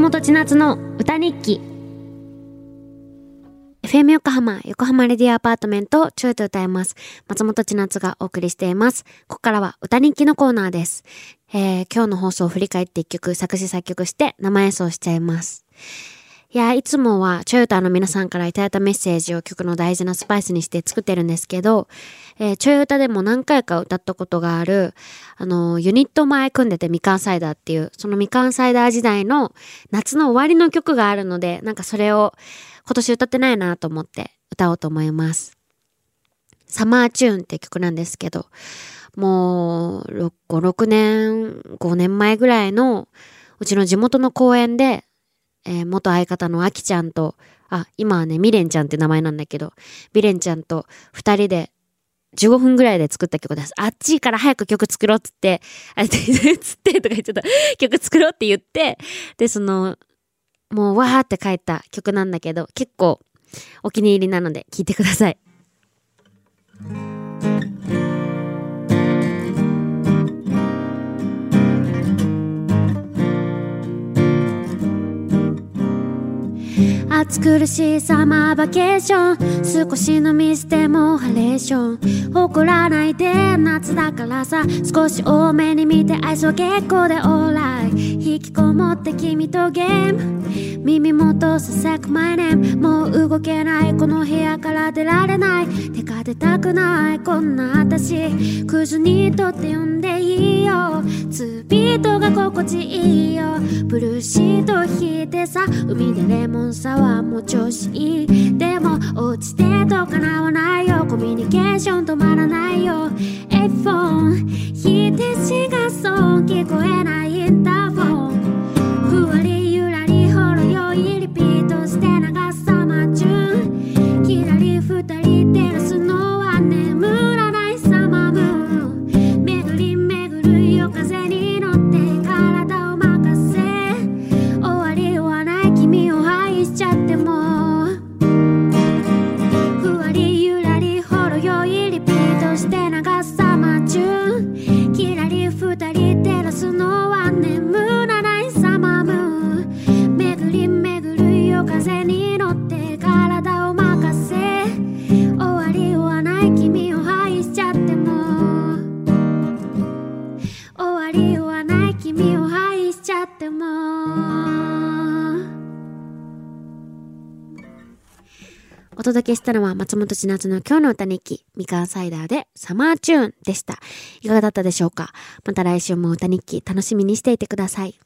本千夏の歌日記 FM 横浜、横浜レディアアパートメントをちょいと歌います。松本千夏がお送りしています。ここからは歌日記のコーナーです。えー、今日の放送を振り返って一曲作詞作曲して生演奏しちゃいます。いや、いつもは、チョヨタの皆さんからいただいたメッセージを曲の大事なスパイスにして作ってるんですけど、えー、チョヨタでも何回か歌ったことがある、あの、ユニット前組んでてみかんサイダーっていう、そのみかんサイダー時代の夏の終わりの曲があるので、なんかそれを今年歌ってないなと思って歌おうと思います。サマーチューンって曲なんですけど、もう、5、6年、5年前ぐらいの、うちの地元の公園で、えー、元相方のあきちゃんと、あ、今はね、ミレンちゃんって名前なんだけど、ミレンちゃんと二人で15分ぐらいで作った曲です。あっちから早く曲作ろうっつって、あれ、つってとか言っちゃった。曲作ろうって言って、で、その、もうわーって書いた曲なんだけど、結構お気に入りなので聴いてください。mm 暑苦しいサマーバケーション。少しのミスでもハレーション。怒らないで夏だからさ。少し多めに見て愛想結構でオーライ。引きこもって君とゲーム。耳元ささくマイネームもう動けないこの部屋から出られない。手が出たくない。こんな私クズにとって呼んでいいよ。ツービートが心地いいよ。ブルーシート引いてさ海でレモンサワーはもう調子いい。でも落ちてとかなわないよ。コミュニケーション止まらないよ。エフォン。引いてしがそう。聞こえない。ない君を愛しちゃってもお届けしたのは松本千夏の今日の歌日記、みかんサイダーでサマーチューンでした。いかがだったでしょうか？また来週も歌日記楽しみにしていてください。